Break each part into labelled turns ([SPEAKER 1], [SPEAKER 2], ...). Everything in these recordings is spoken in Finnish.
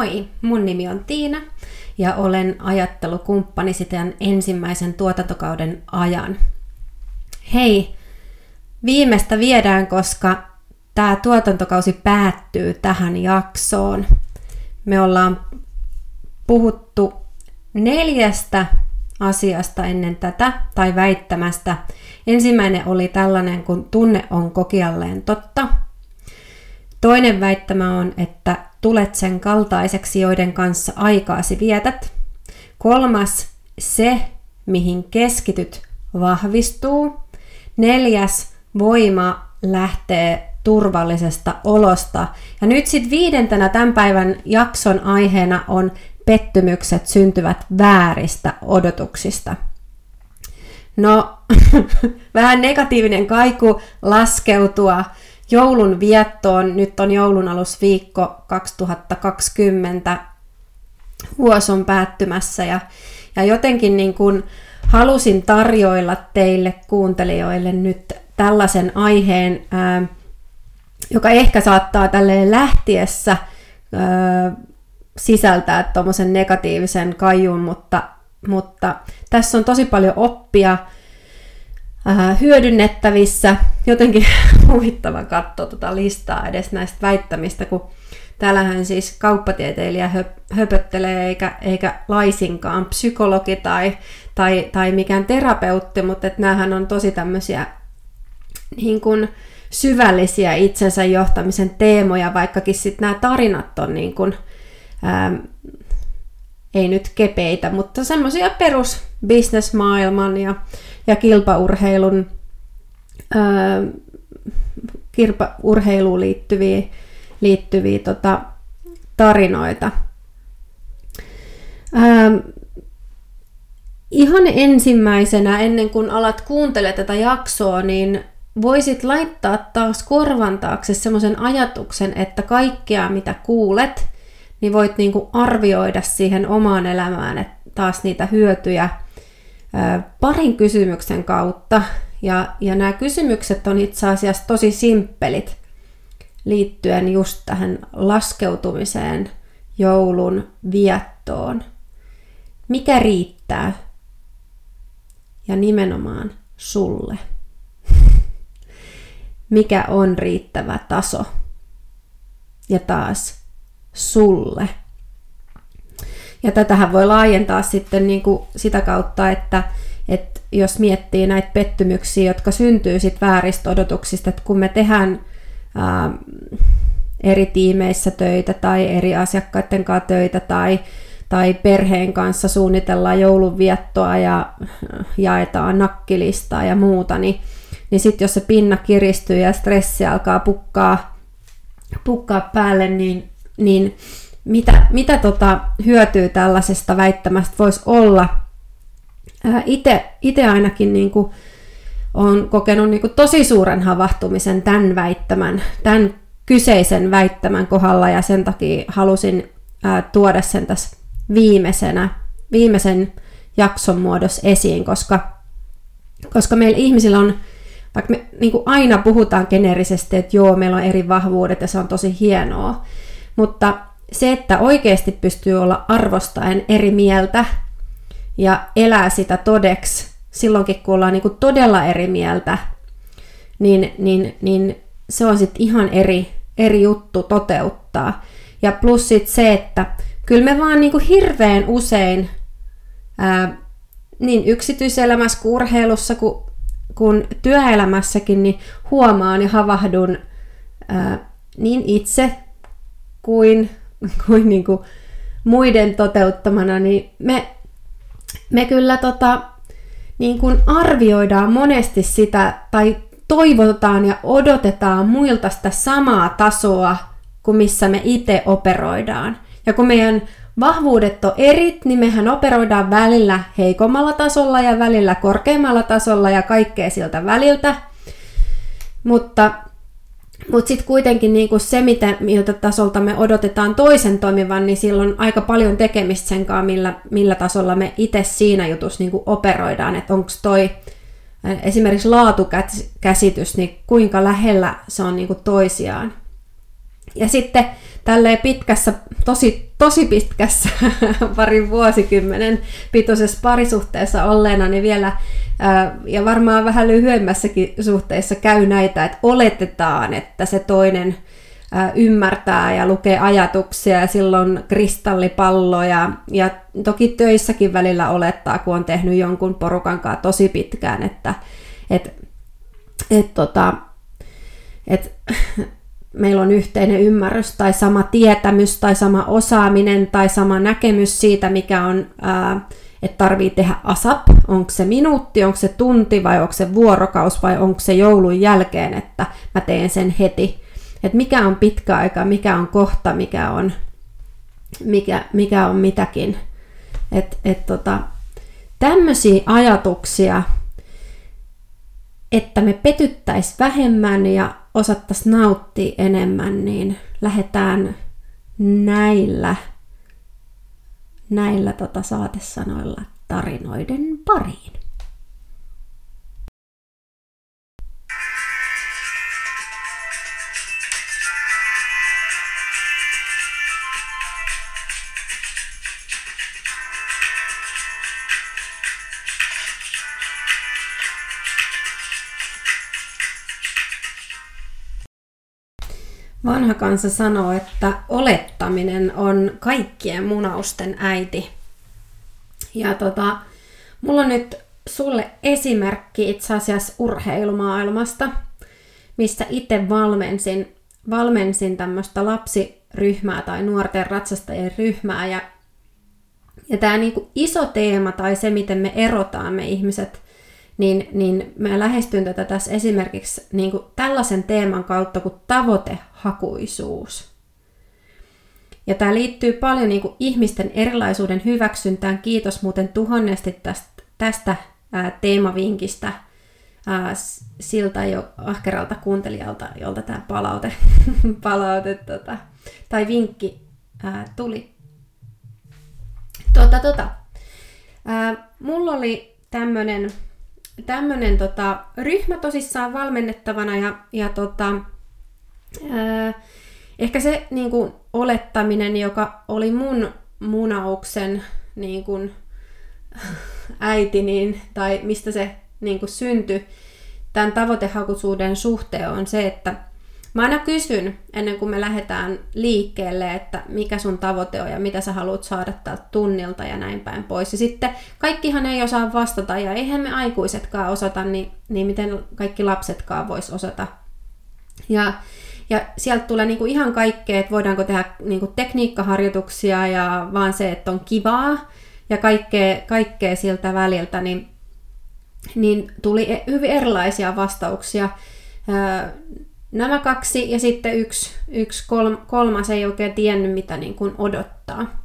[SPEAKER 1] Moi, mun nimi on Tiina ja olen ajattelukumppani sitten ensimmäisen tuotantokauden ajan. Hei, viimeistä viedään, koska tämä tuotantokausi päättyy tähän jaksoon. Me ollaan puhuttu neljästä asiasta ennen tätä, tai väittämästä. Ensimmäinen oli tällainen, kun tunne on kokialleen totta. Toinen väittämä on, että tulet sen kaltaiseksi, joiden kanssa aikaasi vietät. Kolmas, se, mihin keskityt, vahvistuu. Neljäs, voima lähtee turvallisesta olosta. Ja nyt sitten viidentenä tämän päivän jakson aiheena on pettymykset syntyvät vääristä odotuksista. No, vähän negatiivinen kaiku laskeutua joulun viettoon. Nyt on joulun alusviikko 2020. Vuosi on päättymässä ja, ja jotenkin niin kuin halusin tarjoilla teille kuuntelijoille nyt tällaisen aiheen, ää, joka ehkä saattaa tälleen lähtiessä ää, sisältää tuommoisen negatiivisen kaiun, mutta, mutta tässä on tosi paljon oppia äh, hyödynnettävissä. Jotenkin huvittava katsoa tuota listaa edes näistä väittämistä, kun täällähän siis kauppatieteilijä höp- höpöttelee eikä, eikä laisinkaan psykologi tai, tai, tai mikään terapeutti, mutta että näähän on tosi tämmöisiä niin kuin, syvällisiä itsensä johtamisen teemoja, vaikkakin sitten nämä tarinat on niin kuin, ää, ei nyt kepeitä, mutta semmoisia perus bisnesmaailman ja, ja kilpaurheilun ää, kilpaurheiluun liittyviä, liittyviä tota, tarinoita. Ää, ihan ensimmäisenä, ennen kuin alat kuuntele tätä jaksoa, niin voisit laittaa taas korvan taakse semmoisen ajatuksen, että kaikkea mitä kuulet, niin voit niinku arvioida siihen omaan elämään että taas niitä hyötyjä parin kysymyksen kautta. Ja, ja nämä kysymykset on itse asiassa tosi simppelit liittyen just tähän laskeutumiseen joulun viettoon. Mikä riittää? Ja nimenomaan sulle. Mikä on riittävä taso? Ja taas, sulle. Ja tätähän voi laajentaa sitten niin kuin sitä kautta, että, että jos miettii näitä pettymyksiä, jotka syntyy sit vääristä odotuksista, että kun me tehdään ää, eri tiimeissä töitä tai eri asiakkaiden kanssa töitä tai, tai perheen kanssa suunnitellaan joulunviettoa ja jaetaan nakkilistaa ja muuta, niin, niin sitten jos se pinna kiristyy ja stressi alkaa pukkaa, pukkaa päälle, niin niin mitä, mitä tota hyötyä tällaisesta väittämästä voisi olla? Itse ainakin niin kuin, olen kokenut niin kuin, tosi suuren havahtumisen tämän väittämän, tämän kyseisen väittämän kohdalla ja sen takia halusin ää, tuoda sen tässä viimeisenä, viimeisen jakson muodossa esiin, koska, koska meillä ihmisillä on, vaikka me niin kuin aina puhutaan geneerisesti, että joo, meillä on eri vahvuudet ja se on tosi hienoa, mutta se, että oikeasti pystyy olla arvostaen eri mieltä ja elää sitä todeksi silloinkin, kun ollaan niin kuin todella eri mieltä, niin, niin, niin se on sitten ihan eri, eri juttu toteuttaa. Ja plus sit se, että kyllä me vaan niin kuin hirveän usein ää, niin yksityiselämässä kuin urheilussa kuin, kuin työelämässäkin niin huomaan ja havahdun ää, niin itse kuin, kuin, niin kuin muiden toteuttamana, niin me, me kyllä tota, niin kuin arvioidaan monesti sitä tai toivotaan ja odotetaan muilta sitä samaa tasoa kuin missä me itse operoidaan. Ja kun meidän vahvuudet on erit, niin mehän operoidaan välillä heikommalla tasolla ja välillä korkeammalla tasolla ja kaikkea siltä väliltä. Mutta mutta sitten kuitenkin niinku se, mitä, miltä tasolta me odotetaan toisen toimivan, niin silloin aika paljon tekemistä sen kanssa, millä, millä tasolla me itse siinä jutussa niinku operoidaan. Että onko toi esimerkiksi laatukäsitys, niin kuinka lähellä se on niinku toisiaan. Ja sitten tälleen pitkässä, tosi, tosi pitkässä parin vuosikymmenen pituisessa parisuhteessa olleena, niin vielä ja varmaan vähän lyhyemmässäkin suhteessa käy näitä, että oletetaan, että se toinen ymmärtää ja lukee ajatuksia ja silloin kristallipalloja. Ja toki töissäkin välillä olettaa, kun on tehnyt jonkun porukan kanssa tosi pitkään, että et, et, tota, et, meillä on yhteinen ymmärrys tai sama tietämys tai sama osaaminen tai sama näkemys siitä, mikä on, ää, että tarvii tehdä ASAP, onko se minuutti, onko se tunti vai onko se vuorokaus vai onko se joulun jälkeen, että mä teen sen heti. Että mikä on pitkä aika, mikä on kohta, mikä on, mikä, mikä on mitäkin. Et, et tota, tämmöisiä ajatuksia, että me petyttäisiin vähemmän ja osattaisiin nauttia enemmän, niin lähdetään näillä, näillä tota saatesanoilla tarinoiden pariin. Vanha kansa sanoo, että olettaminen on kaikkien munausten äiti. Ja tota, mulla on nyt sulle esimerkki itse asiassa urheilumaailmasta, missä itse valmensin, valmensin tämmöistä lapsiryhmää tai nuorten ratsastajien ryhmää. Ja, ja tämä niinku iso teema tai se, miten me erotaan me ihmiset niin, niin mä lähestyn tätä tässä esimerkiksi niin kuin tällaisen teeman kautta kuin tavoitehakuisuus. Ja tämä liittyy paljon niin kuin ihmisten erilaisuuden hyväksyntään. Kiitos muuten tuhannesti tästä, tästä ää, teemavinkistä ää, siltä jo ahkeralta kuuntelijalta, jolta tämä palaute, palaute tota, tai vinkki ää, tuli. Tota, tota. Ää, mulla oli tämmöinen tämmöinen tota, ryhmä tosissaan valmennettavana ja, ja tota, ää, ehkä se niin kuin, olettaminen, joka oli mun munauksen niin kuin, äiti, niin, tai mistä se niin kuin, syntyi tämän tavoitehakuisuuden suhteen on se, että Mä aina kysyn ennen kuin me lähdetään liikkeelle, että mikä sun tavoite on ja mitä sä haluat saada tältä tunnilta ja näin päin pois. Ja sitten kaikkihan ei osaa vastata ja eihän me aikuisetkaan osata, niin, niin miten kaikki lapsetkaan vois osata. Ja, ja sieltä tulee niinku ihan kaikkea, että voidaanko tehdä niinku tekniikkaharjoituksia ja vaan se, että on kivaa ja kaikkea, kaikkea siltä väliltä, niin, niin tuli e-, hyvin erilaisia vastauksia nämä kaksi ja sitten yksi, yksi kolmas ei oikein tiennyt, mitä niin kuin odottaa.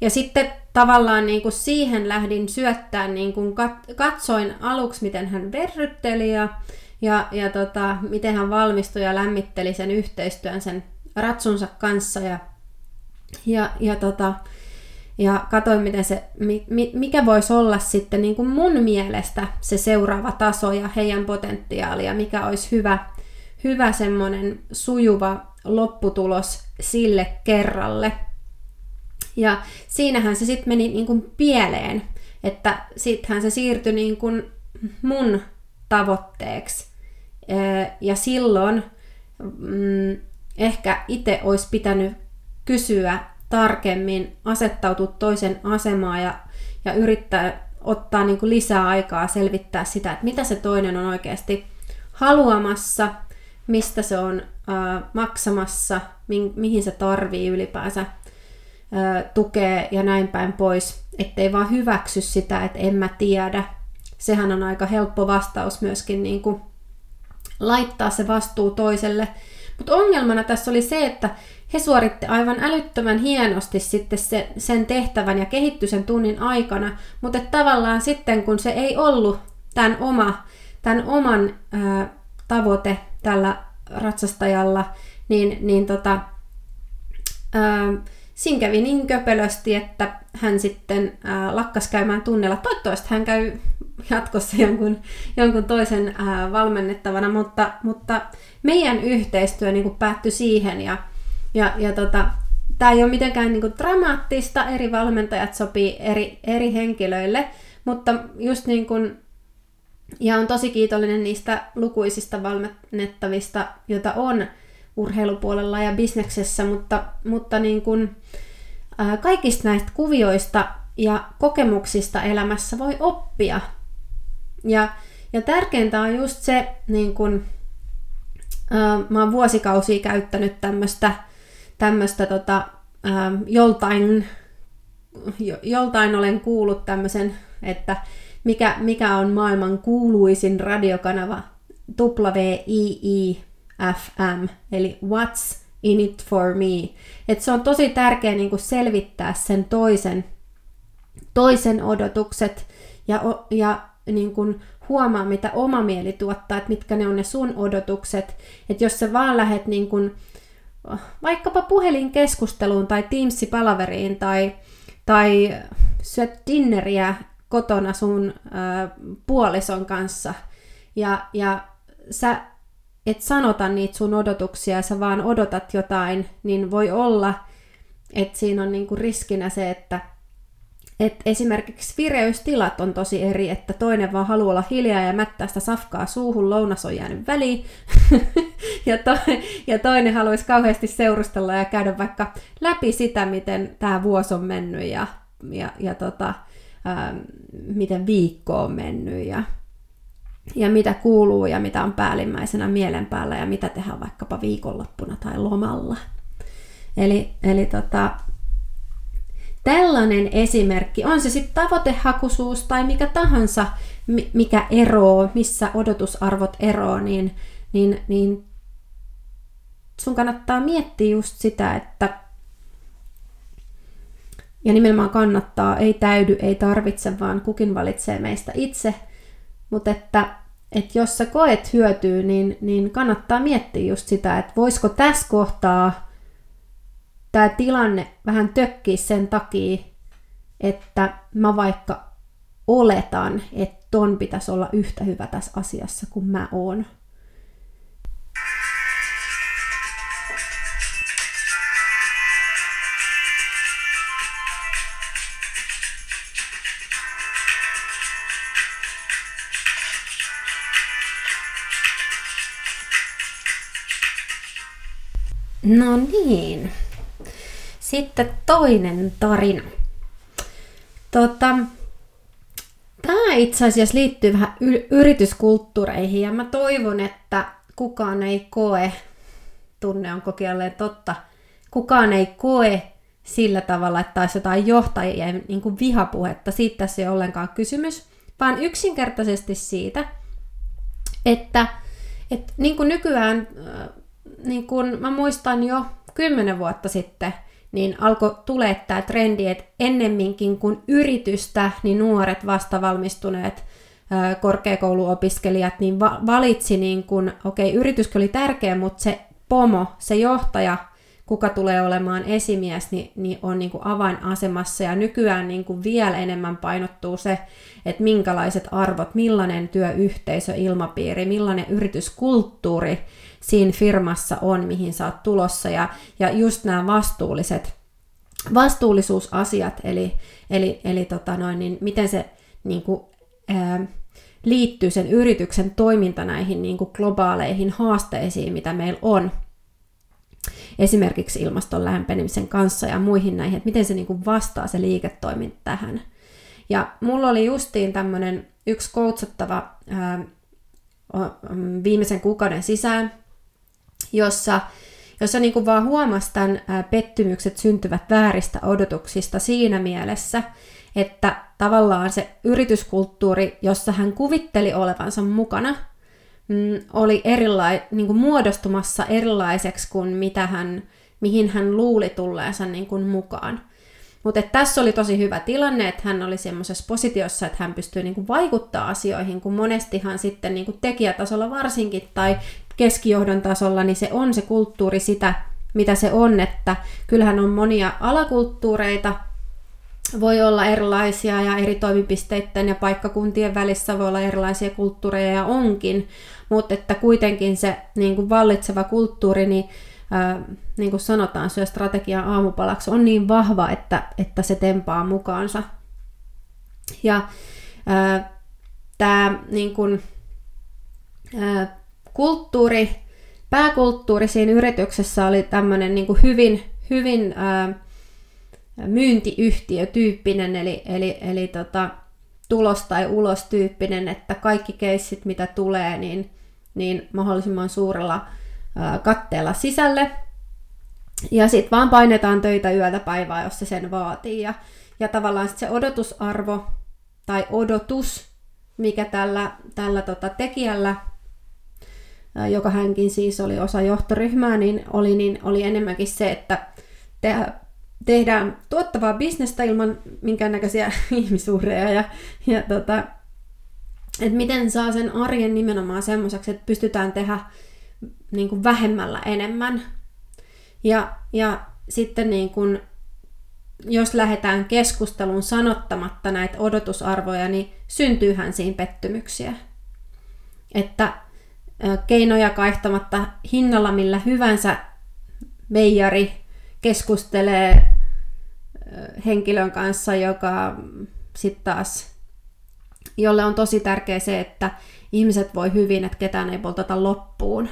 [SPEAKER 1] Ja sitten tavallaan niin kuin siihen lähdin syöttää, niin kuin katsoin aluksi, miten hän verrytteli ja, ja, ja tota, miten hän valmistui ja lämmitteli sen yhteistyön sen ratsunsa kanssa ja, ja, ja, tota, ja katsoin, miten se, mikä voisi olla sitten niin kuin mun mielestä se seuraava taso ja heidän potentiaalia, mikä olisi hyvä, hyvä semmoinen sujuva lopputulos sille kerralle. Ja siinähän se sitten meni niin kuin pieleen, että sittenhän se siirtyi niin kuin mun tavoitteeksi. Ja silloin mm, ehkä itse olisi pitänyt kysyä tarkemmin, asettautua toisen asemaan ja, ja yrittää ottaa niin kuin lisää aikaa selvittää sitä, että mitä se toinen on oikeasti haluamassa – mistä se on äh, maksamassa, mi- mihin se tarvii ylipäänsä äh, tukea ja näin päin pois, ettei vaan hyväksy sitä, että en mä tiedä. Sehän on aika helppo vastaus myöskin niin kuin laittaa se vastuu toiselle. Mutta ongelmana tässä oli se, että he suoritti aivan älyttömän hienosti sitten se, sen tehtävän ja kehittyi sen tunnin aikana, mutta tavallaan sitten kun se ei ollut tämän, oma, tämän oman ää, tavoite tällä ratsastajalla, niin, niin tota, ää, siinä kävi niin köpelösti, että hän sitten ää, lakkas käymään tunnella. Toivottavasti hän käy jatkossa jonkun, jonkun toisen ää, valmennettavana, mutta, mutta meidän yhteistyö niin kuin päättyi siihen ja, Ja, ja tota, tämä ei ole mitenkään niinku dramaattista, eri valmentajat sopii eri, eri henkilöille, mutta just niin kuin, ja on tosi kiitollinen niistä lukuisista valmennettavista, joita on urheilupuolella ja bisneksessä, mutta, mutta niin kuin, ää, kaikista näistä kuvioista ja kokemuksista elämässä voi oppia. Ja, ja tärkeintä on just se, niin kun, ää, mä oon vuosikausia käyttänyt tämmöistä tota, joltain, joltain olen kuullut tämmöisen, että mikä, mikä on maailman kuuluisin radiokanava WIIFM, eli What's in it for me. Et se on tosi tärkeää niin selvittää sen toisen, toisen odotukset ja, ja niin kuin huomaa, mitä oma mieli tuottaa, että mitkä ne on ne sun odotukset. Että jos sä vaan lähet niin kuin, vaikkapa puhelinkeskusteluun tai Teams-palaveriin tai, tai syöt dinneriä kotona sun ö, puolison kanssa. Ja, ja sä et sanota niitä sun odotuksia, sä vaan odotat jotain, niin voi olla, että siinä on niinku riskinä se, että et esimerkiksi vireystilat on tosi eri, että toinen vaan haluaa olla hiljaa ja mättää sitä safkaa suuhun, lounas on jäänyt väliin, ja, to, ja toinen haluaisi kauheasti seurustella ja käydä vaikka läpi sitä, miten tämä vuosi on mennyt ja, ja, ja tota, ää, miten viikko on mennyt ja, ja mitä kuuluu ja mitä on päällimmäisenä mielen päällä ja mitä tehdään vaikkapa viikonloppuna tai lomalla. Eli, eli tota, tällainen esimerkki, on se sitten tavoitehakuisuus tai mikä tahansa, mikä eroo, missä odotusarvot eroo, niin, niin, niin sun kannattaa miettiä just sitä, että ja nimenomaan kannattaa, ei täydy, ei tarvitse, vaan kukin valitsee meistä itse. Mutta että, että jos sä koet hyötyä, niin, niin kannattaa miettiä just sitä, että voisiko tässä kohtaa tämä tilanne vähän tökkiä sen takia, että mä vaikka oletan, että ton pitäisi olla yhtä hyvä tässä asiassa kuin mä oon. No niin. Sitten toinen tarina. Tota, tämä itse asiassa liittyy vähän yrityskulttuureihin ja mä toivon, että kukaan ei koe, tunne on kokijalleen totta, kukaan ei koe sillä tavalla, että olisi jotain johtajien niin kuin vihapuhetta. Siitä tässä ei ole ollenkaan kysymys, vaan yksinkertaisesti siitä, että, että niin kuin nykyään niin kun mä muistan jo kymmenen vuotta sitten, niin alkoi tulee tämä trendi, että ennemminkin kuin yritystä, niin nuoret vastavalmistuneet korkeakouluopiskelijat niin va- valitsi, niin kun, okei, okay, yritys oli tärkeä, mutta se pomo, se johtaja, kuka tulee olemaan esimies, niin, niin on niin kuin avainasemassa. Ja nykyään niin kuin vielä enemmän painottuu se, että minkälaiset arvot, millainen työyhteisö, ilmapiiri, millainen yrityskulttuuri siinä firmassa on, mihin sä oot tulossa. Ja, ja just nämä vastuulliset, vastuullisuusasiat, eli, eli, eli tota noin, niin miten se niin kuin, ää, liittyy sen yrityksen toiminta näihin niin kuin globaaleihin haasteisiin, mitä meillä on, esimerkiksi ilmaston lämpenemisen kanssa ja muihin näihin, että miten se niin kuin vastaa se liiketoiminta tähän. Ja mulla oli justiin tämmöinen yksi koutsattava ää, viimeisen kuukauden sisään, jossa, jossa niin kuin vaan huomasi tämän pettymykset syntyvät vääristä odotuksista siinä mielessä, että tavallaan se yrityskulttuuri, jossa hän kuvitteli olevansa mukana, mm, oli erilai, niin kuin muodostumassa erilaiseksi kuin mitä hän, mihin hän luuli tulleensa niin kuin mukaan. Mutta tässä oli tosi hyvä tilanne, että hän oli semmoisessa positiossa, että hän pystyy niinku vaikuttaa asioihin, kun monestihan sitten niinku tekijätasolla varsinkin tai keskijohdon tasolla, niin se on se kulttuuri sitä, mitä se on, että kyllähän on monia alakulttuureita, voi olla erilaisia ja eri toimipisteiden ja paikkakuntien välissä voi olla erilaisia kulttuureja ja onkin, mutta että kuitenkin se niin kuin vallitseva kulttuuri, niin ää, niin kuin sanotaan, syö strategiaa aamupalaksi, on niin vahva, että, että se tempaa mukaansa. Ja tämä niin kuin, kulttuuri, pääkulttuuri siinä yrityksessä oli tämmöinen niin kuin hyvin, hyvin ää, myyntiyhtiötyyppinen, eli, eli, eli tota, tulos tai ulos tyyppinen, että kaikki keissit, mitä tulee, niin, niin mahdollisimman suurella ää, katteella sisälle. Ja sitten vaan painetaan töitä yötä päivää, jos se sen vaatii. Ja, ja tavallaan sit se odotusarvo tai odotus, mikä tällä, tällä tota tekijällä, joka hänkin siis oli osa johtoryhmää, niin oli, niin oli enemmänkin se, että te, tehdään tuottavaa bisnestä ilman minkäännäköisiä ihmisuhreja ja, ja tota, että miten saa sen arjen nimenomaan semmoiseksi, että pystytään tehdä niin kuin vähemmällä enemmän. Ja, ja sitten niin kuin, jos lähdetään keskusteluun sanottamatta näitä odotusarvoja, niin syntyyhän siinä pettymyksiä. Että keinoja kaihtamatta hinnalla millä hyvänsä meijari keskustelee henkilön kanssa, joka sitten taas, jolle on tosi tärkeää se, että ihmiset voi hyvin, että ketään ei poltata loppuun.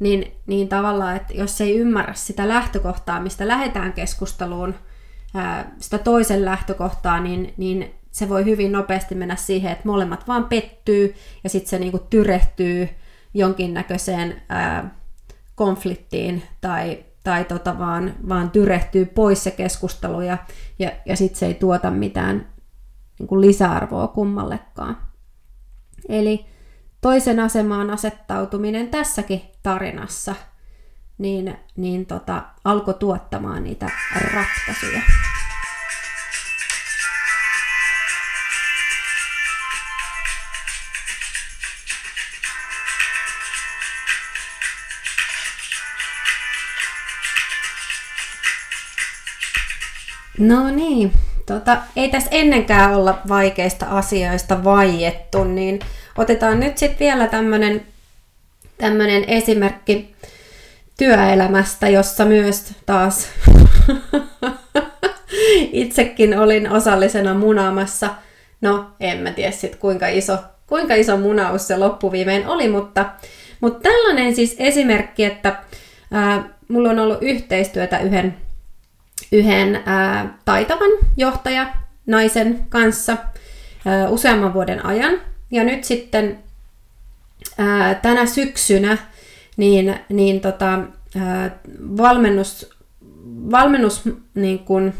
[SPEAKER 1] Niin, niin tavallaan, että jos ei ymmärrä sitä lähtökohtaa, mistä lähdetään keskusteluun, sitä toisen lähtökohtaa, niin, niin se voi hyvin nopeasti mennä siihen, että molemmat vaan pettyy ja sitten se niinku tyrehtyy jonkinnäköiseen ää, konfliktiin tai tai tota vaan, vaan tyrehtyy pois se keskustelu ja, ja, ja sitten se ei tuota mitään niin kuin lisäarvoa kummallekaan. Eli toisen asemaan asettautuminen tässäkin tarinassa niin, niin tota, alkoi tuottamaan niitä ratkaisuja. No niin, tota, ei tässä ennenkään olla vaikeista asioista vaiettu, niin otetaan nyt sitten vielä tämmöinen tämmönen esimerkki työelämästä, jossa myös taas itsekin olin osallisena munaamassa. No, en mä tiedä sitten kuinka iso, kuinka iso munaus se loppuviimein oli, mutta, mutta tällainen siis esimerkki, että ää, mulla on ollut yhteistyötä yhden yhden ää, taitavan johtaja naisen kanssa useamman vuoden ajan. Ja nyt sitten tänä syksynä niin, niin tota, valmennus, valmennus niin kun,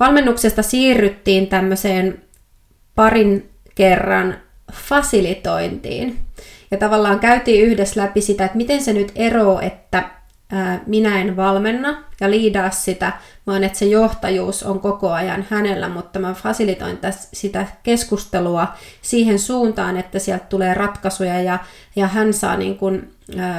[SPEAKER 1] valmennuksesta siirryttiin tämmöiseen parin kerran fasilitointiin. Ja tavallaan käytiin yhdessä läpi sitä, että miten se nyt eroo, että minä en valmenna ja liidaa sitä, vaan että se johtajuus on koko ajan hänellä, mutta mä fasilitoin sitä keskustelua siihen suuntaan, että sieltä tulee ratkaisuja ja, ja hän, saa niin kun,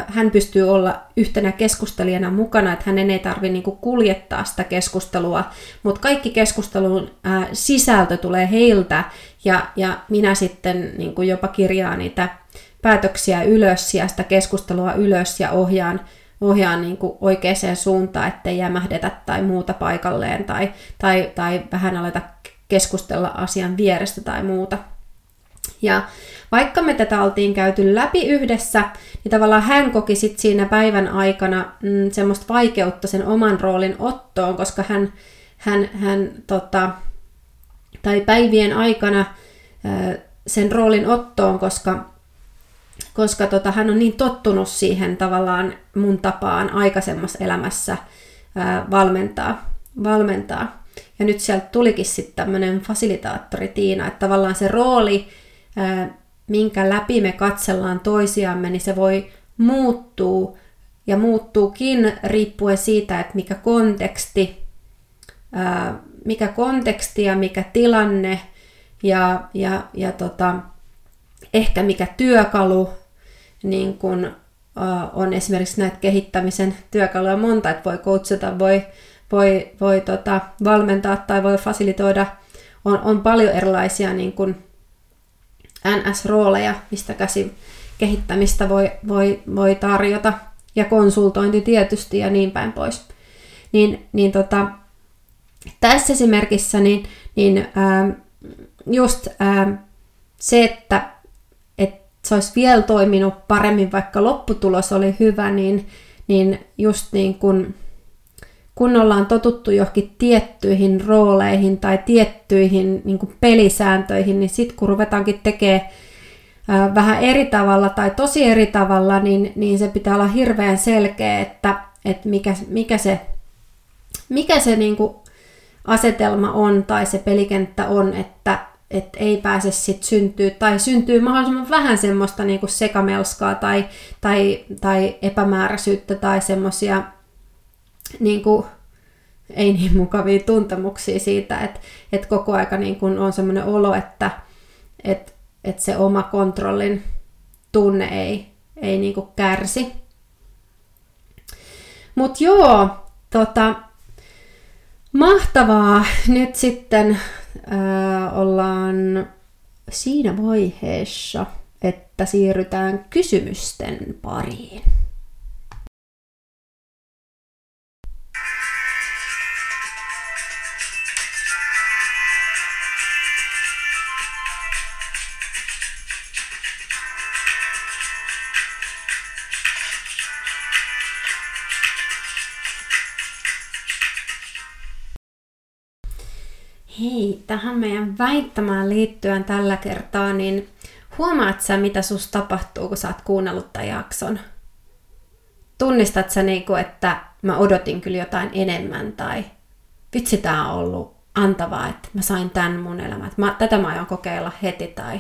[SPEAKER 1] hän pystyy olla yhtenä keskustelijana mukana, että hänen ei tarvitse niin kuljettaa sitä keskustelua, mutta kaikki keskustelun sisältö tulee heiltä ja, ja minä sitten niin jopa kirjaan niitä päätöksiä ylös ja sitä keskustelua ylös ja ohjaan ohjaa niin kuin oikeaan suuntaan, ettei jämähdetä tai muuta paikalleen tai, tai, tai vähän aleta keskustella asian vierestä tai muuta. Ja vaikka me tätä oltiin käyty läpi yhdessä, niin tavallaan hän koki sit siinä päivän aikana mm, semmoista vaikeutta sen oman roolin ottoon, koska hän, hän, hän tota, tai päivien aikana sen roolin ottoon, koska koska tota, hän on niin tottunut siihen tavallaan mun tapaan aikaisemmassa elämässä ää, valmentaa, valmentaa. Ja nyt sieltä tulikin sitten tämmöinen fasilitaattori Tiina, että tavallaan se rooli, ää, minkä läpi me katsellaan toisiamme, niin se voi muuttuu ja muuttuukin riippuen siitä, että mikä konteksti, ää, mikä konteksti ja mikä tilanne ja, ja, ja tota, ehkä mikä työkalu niin kun, on esimerkiksi näitä kehittämisen työkaluja monta, että voi coachata, voi, voi, voi tota, valmentaa tai voi fasilitoida. On, on paljon erilaisia niin kun NS-rooleja, mistä käsi kehittämistä voi, voi, voi tarjota. ja konsultointi tietysti ja niin päin pois. Niin, niin tota, tässä esimerkissä niin, niin ää, just ää, se, että se olisi vielä toiminut paremmin, vaikka lopputulos oli hyvä, niin, niin just niin kun, kun ollaan totuttu johonkin tiettyihin rooleihin tai tiettyihin niin pelisääntöihin, niin sitten kun ruvetaankin tekemään vähän eri tavalla tai tosi eri tavalla, niin, niin se pitää olla hirveän selkeä, että, että mikä, mikä se, mikä se niin kuin asetelma on tai se pelikenttä on, että, että ei pääse sit syntyä tai syntyy mahdollisimman vähän semmoista niin kuin sekamelskaa tai, tai, tai epämääräisyyttä tai semmoisia niin kuin, ei niin mukavia tuntemuksia siitä, että, että koko aika niin kuin on semmoinen olo, että, että että se oma kontrollin tunne ei, ei niinku kärsi. Mutta joo, tota, mahtavaa. Nyt sitten ää, ollaan siinä vaiheessa, että siirrytään kysymysten pariin. Hei, tähän meidän väittämään liittyen tällä kertaa, niin huomaat sä, mitä sus tapahtuu, kun sä oot kuunnellut tämän jakson? Tunnistat sä niinku, että mä odotin kyllä jotain enemmän tai vitsi tää on ollut antavaa, että mä sain tän mun elämän, mä, tätä mä aion kokeilla heti tai,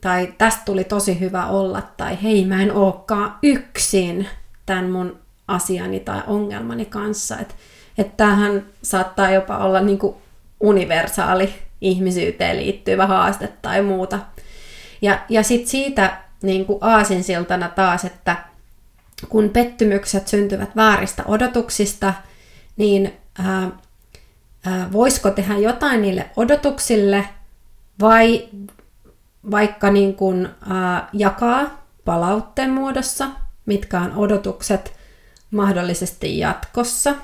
[SPEAKER 1] tai tästä tuli tosi hyvä olla tai hei mä en ookaan yksin tämän mun asiani tai ongelmani kanssa, että että tämähän saattaa jopa olla niinku universaali ihmisyyteen liittyvä haaste tai muuta. Ja, ja sitten siitä niin kuin aasinsiltana taas, että kun pettymykset syntyvät vääristä odotuksista, niin ää, ää, voisiko tehdä jotain niille odotuksille vai vaikka niin kuin, ää, jakaa palautteen muodossa, mitkä on odotukset mahdollisesti jatkossa,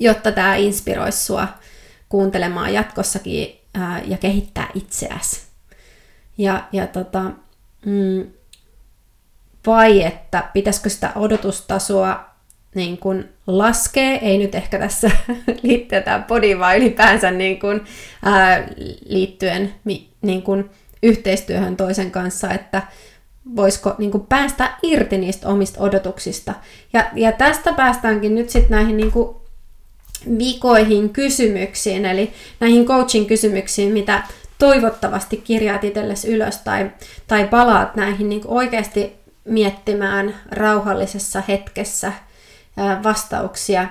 [SPEAKER 1] jotta tämä inspiroisi sua kuuntelemaan jatkossakin ää, ja kehittää itseäsi. Ja, ja tota, mm, vai että pitäisikö sitä odotustasoa niin kun laskee, ei nyt ehkä tässä liittyen tämä podi, vaan ylipäänsä niin kun, ää, liittyen niin kun yhteistyöhön toisen kanssa, että voisiko niin kun päästä irti niistä omista odotuksista. Ja, ja tästä päästäänkin nyt sitten näihin niin vikoihin kysymyksiin, eli näihin coaching kysymyksiin, mitä toivottavasti kirjaat itsellesi ylös tai, tai palaat näihin niin oikeasti miettimään rauhallisessa hetkessä vastauksia,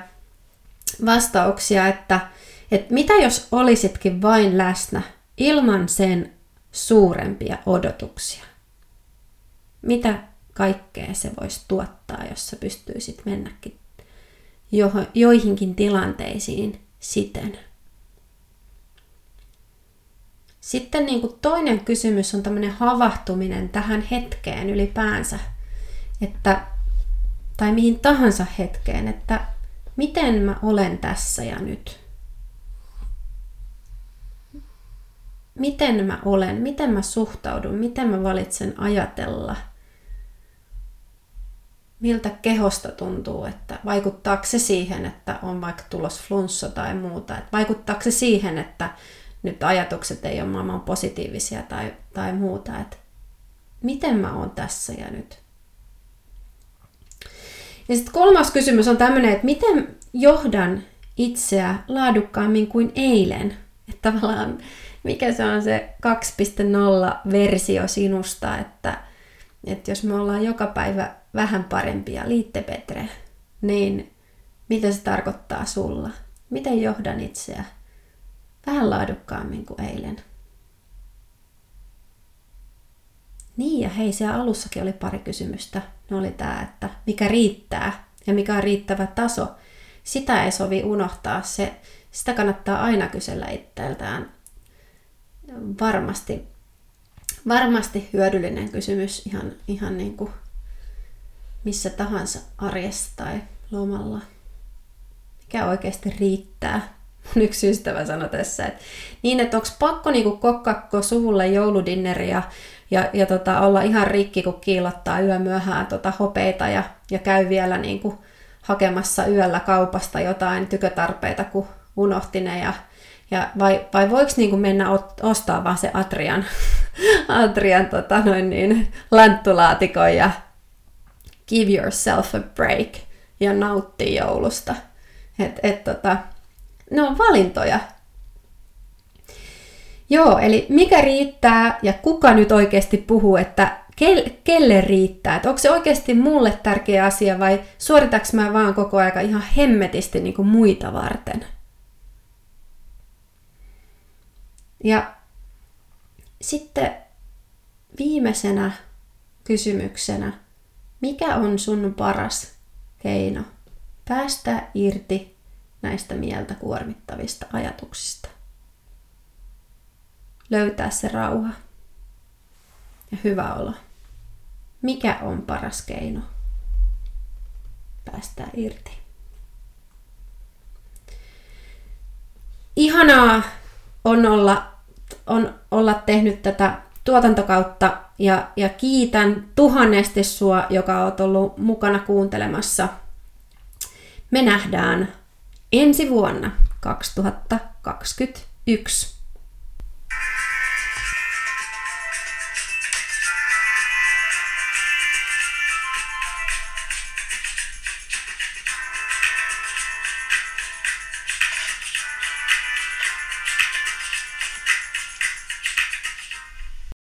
[SPEAKER 1] vastauksia että, että mitä jos olisitkin vain läsnä ilman sen suurempia odotuksia? Mitä kaikkea se voisi tuottaa, jos sä pystyisit mennäkin joihinkin tilanteisiin siten. Sitten niin kuin toinen kysymys on tämmöinen havahtuminen tähän hetkeen ylipäänsä, että, tai mihin tahansa hetkeen, että miten mä olen tässä ja nyt. Miten mä olen, miten mä suhtaudun, miten mä valitsen ajatella – miltä kehosta tuntuu, että vaikuttaako se siihen, että on vaikka tulos flunssa tai muuta, että vaikuttaako se siihen, että nyt ajatukset ei ole maailman positiivisia tai, tai muuta, että miten mä oon tässä ja nyt. Ja sitten kolmas kysymys on tämmöinen, että miten johdan itseä laadukkaammin kuin eilen? Että tavallaan mikä se on se 2.0 versio sinusta, että, että jos me ollaan joka päivä vähän parempia, liitte Petre, niin mitä se tarkoittaa sulla? Miten johdan itseä vähän laadukkaammin kuin eilen? Niin ja hei, siellä alussakin oli pari kysymystä. Ne oli tämä, että mikä riittää ja mikä on riittävä taso. Sitä ei sovi unohtaa. Se, sitä kannattaa aina kysellä itseltään. Varmasti, varmasti hyödyllinen kysymys ihan, ihan niin kuin missä tahansa arjessa tai lomalla. Mikä oikeasti riittää? Mun yksi ystävä sanoi tässä, että niin, että onko pakko niinku kokkakko suvulle jouludinneria ja, ja tota, olla ihan rikki, kun kiilottaa yömyöhään tota hopeita ja, ja käy vielä niinku hakemassa yöllä kaupasta jotain tykötarpeita, kun unohti ne ja ja vai, vai voiko niin kuin mennä ot, ostaa vaan se Atrian, Atrian tota noin niin, lanttulaatikon ja give yourself a break ja nauttia joulusta. Et, et, tota, ne on valintoja. Joo, eli mikä riittää ja kuka nyt oikeasti puhuu, että kelle riittää? Että onko se oikeasti mulle tärkeä asia vai suoritaks mä vaan koko aika ihan hemmetisti niin kuin muita varten? Ja sitten viimeisenä kysymyksenä, mikä on sun paras keino päästä irti näistä mieltä kuormittavista ajatuksista? Löytää se rauha ja hyvä olo. Mikä on paras keino päästä irti? Ihanaa on olla on olla tehnyt tätä tuotantokautta ja, ja kiitän tuhannesti sua, joka oot ollut mukana kuuntelemassa. Me nähdään ensi vuonna 2021.